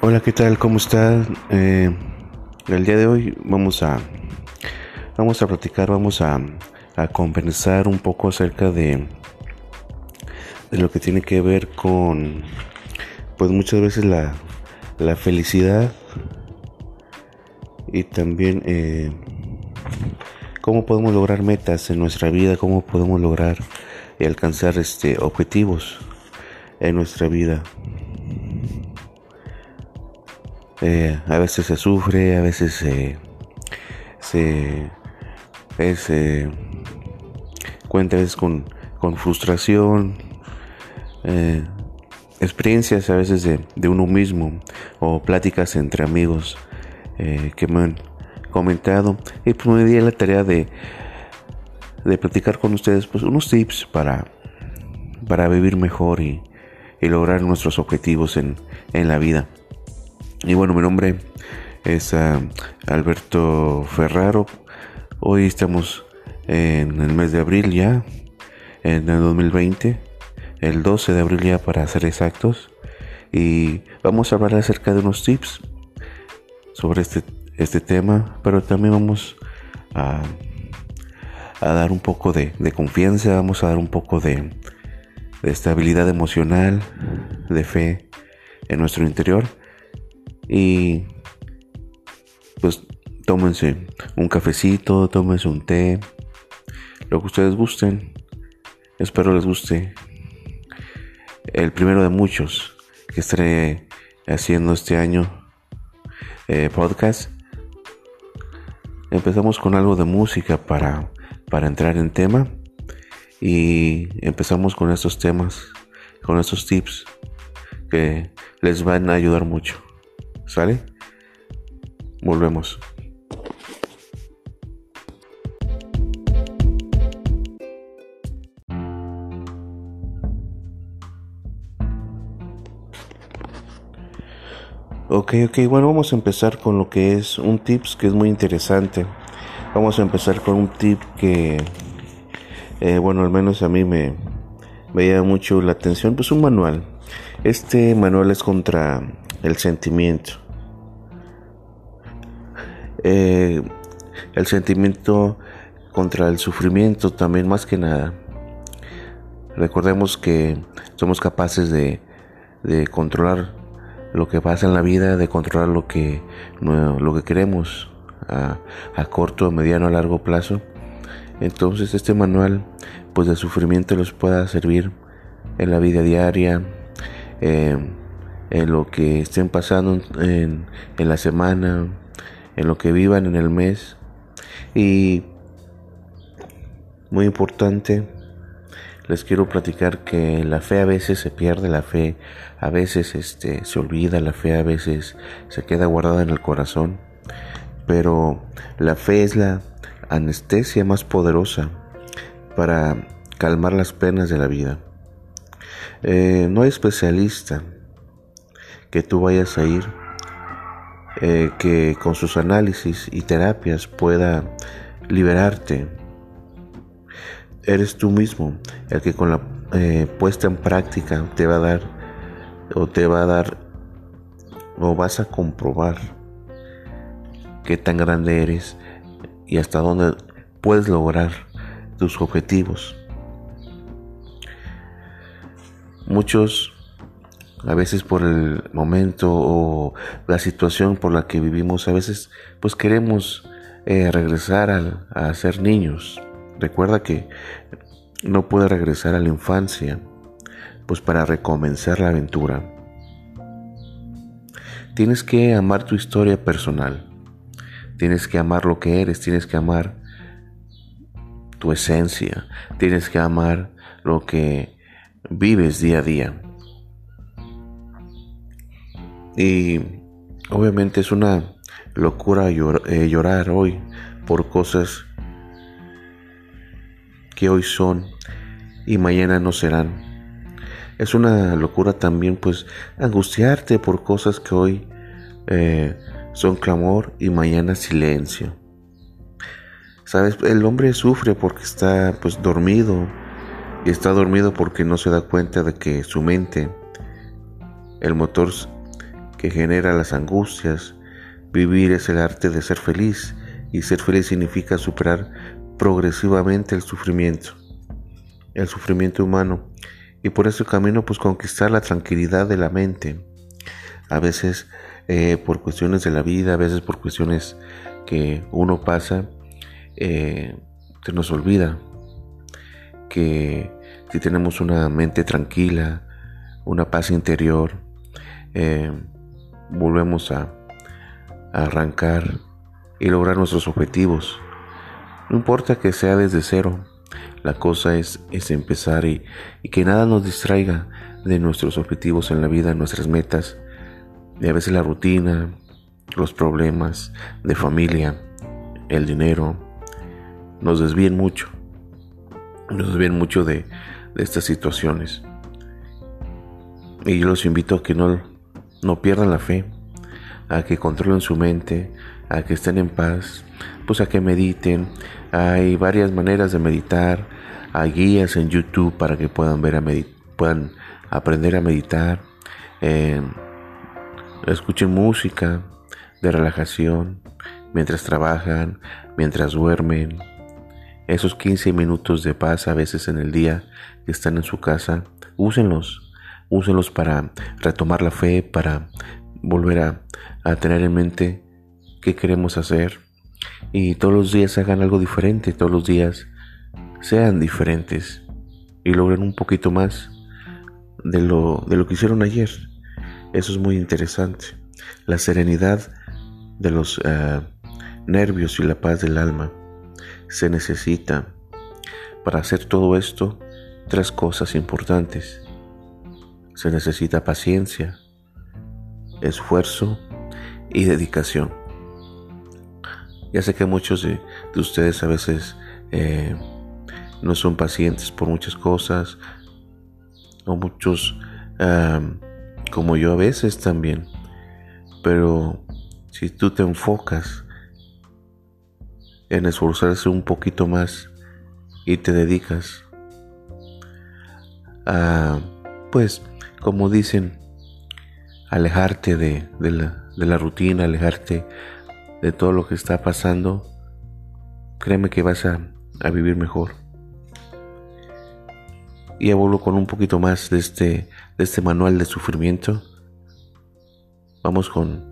Hola, ¿qué tal? ¿Cómo estás? Eh, el día de hoy vamos a vamos a platicar, vamos a, a conversar un poco acerca de de lo que tiene que ver con pues muchas veces la, la felicidad y también eh, cómo podemos lograr metas en nuestra vida, cómo podemos lograr y alcanzar este objetivos en nuestra vida. Eh, a veces se sufre, a veces se, se, se cuenta a veces con, con frustración, eh, experiencias a veces de, de, uno mismo o pláticas entre amigos eh, que me han comentado y pues me di la tarea de, de platicar con ustedes pues unos tips para, para vivir mejor y, y lograr nuestros objetivos en, en la vida. Y bueno, mi nombre es uh, Alberto Ferraro. Hoy estamos en el mes de abril ya, en el 2020, el 12 de abril ya para ser exactos. Y vamos a hablar acerca de unos tips sobre este, este tema, pero también vamos a, a dar un poco de, de, confianza, vamos a dar un poco de, de estabilidad emocional, de fe en nuestro interior y pues tómense un cafecito, tómense un té, lo que ustedes gusten. Espero les guste. El primero de muchos que estaré haciendo este año eh, podcast. Empezamos con algo de música para, para entrar en tema y empezamos con estos temas, con estos tips que les van a ayudar mucho. ¿Sale? Volvemos. Ok, ok, bueno, vamos a empezar con lo que es un tips que es muy interesante. Vamos a empezar con un tip que, eh, bueno, al menos a mí me, me llama mucho la atención, pues un manual. Este manual es contra el sentimiento. Eh, el sentimiento contra el sufrimiento también más que nada. Recordemos que somos capaces de, de controlar lo que pasa en la vida, de controlar lo que, lo que queremos a, corto, mediano, a largo plazo. Entonces este manual pues de sufrimiento les pueda servir en la vida diaria, eh, en lo que estén pasando en, en la semana, en lo que vivan en el mes. Y muy importante, les quiero platicar que la fe a veces se pierde, la fe a veces este, se olvida, la fe a veces se queda guardada en el corazón, pero la fe es la anestesia más poderosa para calmar las penas de la vida. Eh, no hay especialista que tú vayas a ir eh, que con sus análisis y terapias pueda liberarte. Eres tú mismo el que con la eh, puesta en práctica te va a dar o te va a dar o vas a comprobar qué tan grande eres y hasta dónde puedes lograr tus objetivos. Muchos a veces por el momento o la situación por la que vivimos, a veces pues queremos eh, regresar a, a ser niños. Recuerda que no puedes regresar a la infancia, pues para recomenzar la aventura. Tienes que amar tu historia personal, tienes que amar lo que eres, tienes que amar tu esencia, tienes que amar lo que vives día a día. Y obviamente es una locura eh, llorar hoy por cosas que hoy son y mañana no serán. Es una locura también pues angustiarte por cosas que hoy eh, son clamor y mañana silencio. Sabes, el hombre sufre porque está pues dormido y está dormido porque no se da cuenta de que su mente, el motor que genera las angustias. Vivir es el arte de ser feliz y ser feliz significa superar progresivamente el sufrimiento, el sufrimiento humano y por ese camino pues conquistar la tranquilidad de la mente. A veces eh, por cuestiones de la vida, a veces por cuestiones que uno pasa, eh, se nos olvida que si tenemos una mente tranquila, una paz interior, eh, volvemos a, arrancar y lograr nuestros objetivos. No importa que sea desde cero, la cosa es, es empezar y, que nada nos distraiga de nuestros objetivos en la vida, nuestras metas, y a veces la rutina, los problemas de familia, el dinero, nos desvíen mucho, nos desvíen mucho de estas situaciones. Y yo los invito a que no, no pierdan la fe, a que controlen su mente, a que estén en paz, pues a que mediten. Hay varias maneras de meditar, hay guías en YouTube para que puedan ver a puedan aprender a meditar. Eh, escuchen música de relajación mientras trabajan, mientras duermen. Esos 15 minutos de paz a veces en el día que están en su casa, úsenlos, úsenlos para retomar la fe, para volver a, a tener en mente qué queremos hacer y todos los días hagan algo diferente, todos los días sean diferentes y logren un poquito más de lo, de lo que hicieron ayer. Eso es muy interesante. La serenidad de los eh, nervios y la paz del alma se necesita para hacer todo esto tres cosas importantes. Se necesita paciencia, esfuerzo y dedicación. Ya sé que muchos de, ustedes a veces eh, no son pacientes por muchas cosas, o muchos como yo a veces también. Pero si tú te enfocas en esforzarse un poquito más y te dedicas pues, como dicen, alejarte de, la, de la rutina, alejarte de todo lo que está pasando, créeme que vas a, a vivir mejor. Y vuelvo con un poquito más de este, de este manual de sufrimiento. Vamos con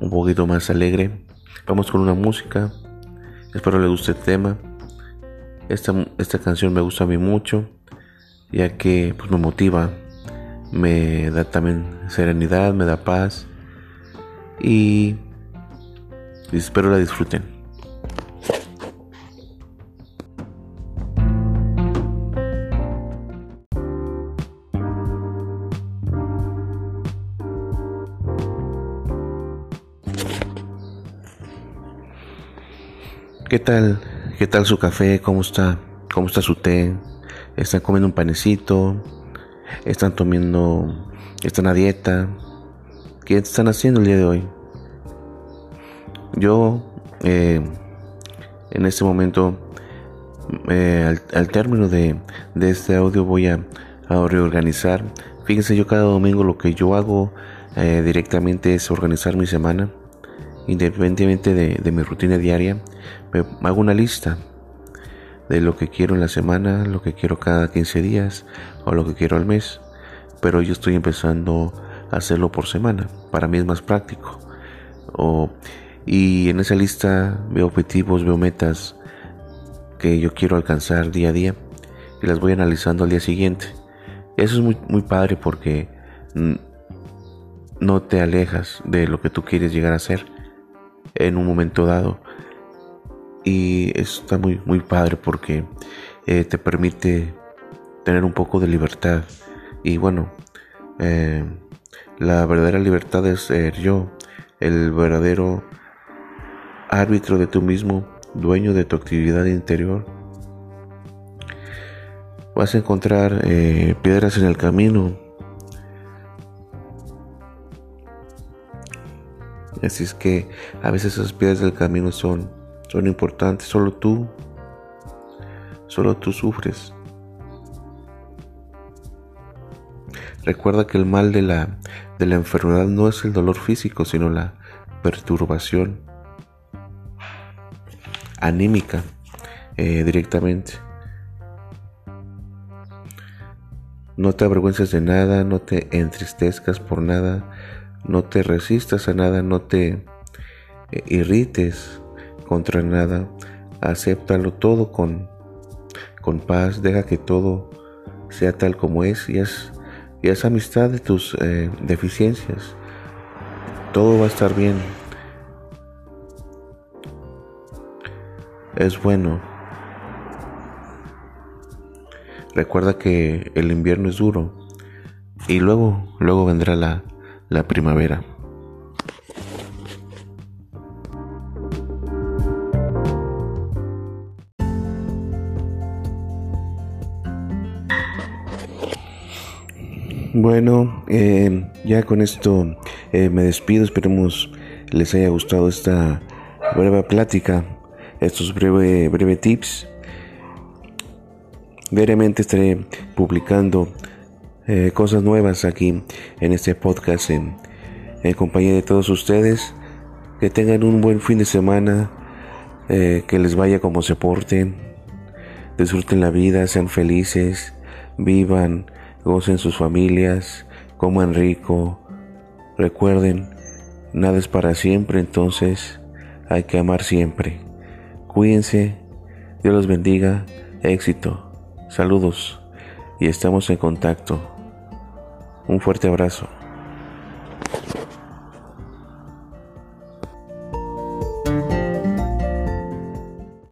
un poquito más alegre. Vamos con una música. Espero le guste el tema. Esta, esta canción me gusta a mí mucho, ya que pues, me motiva, me da también serenidad, me da paz. Y espero la disfruten. ¿Qué tal? ¿Qué tal su café? ¿Cómo está? ¿Cómo está su té? ¿Están comiendo un panecito? ¿Están tomando... ¿Están a dieta? ¿Qué están haciendo el día de hoy? Yo, eh, en este momento, eh, al, término de, este audio voy a, reorganizar. Fíjense, yo cada domingo lo que yo hago eh, directamente es organizar mi semana independientemente de, mi rutina diaria, me hago una lista de lo que quiero en la semana, lo que quiero cada 15 días o lo que quiero al mes. Pero yo estoy empezando a hacerlo por semana. Para mí es más práctico. y en esa lista veo objetivos, veo metas que yo quiero alcanzar día a día y las voy analizando al día siguiente. Eso es muy, muy padre porque no te alejas de lo que tú quieres llegar a ser en un momento dado. Y eso está muy, muy padre porque eh, te permite tener un poco de libertad. Y bueno, eh, la verdadera libertad es ser yo, el verdadero árbitro de tú mismo, dueño de tu actividad interior. Vas a encontrar eh, piedras en el camino, Así es que a veces esas piedras del camino son, son importantes. Solo tú, solo tú sufres. Recuerda que el mal de la, de la enfermedad no es el dolor físico, sino la perturbación anímica eh, directamente. No te avergüences de nada, no te entristezcas por nada, no te resistas a nada, no te eh, irrites contra nada, acéptalo todo con, con paz, deja que todo sea tal como es y es, y amistad de tus eh, deficiencias. Todo va a estar bien. Es bueno. Recuerda que el invierno es duro y luego, luego vendrá la, la primavera. Bueno, eh, ya con esto eh, me despido. Esperemos les haya gustado esta breve plática, estos breve, breve tips. Diariamente estaré publicando eh, cosas nuevas aquí en este podcast en, en, compañía de todos ustedes. Que tengan un buen fin de semana, que les vaya como se porten, disfruten la vida, sean felices, vivan gocen sus familias, coman rico. Recuerden, nada es para siempre, entonces hay que amar siempre. Cuídense, Dios los bendiga, éxito, saludos y estamos en contacto. Un fuerte abrazo.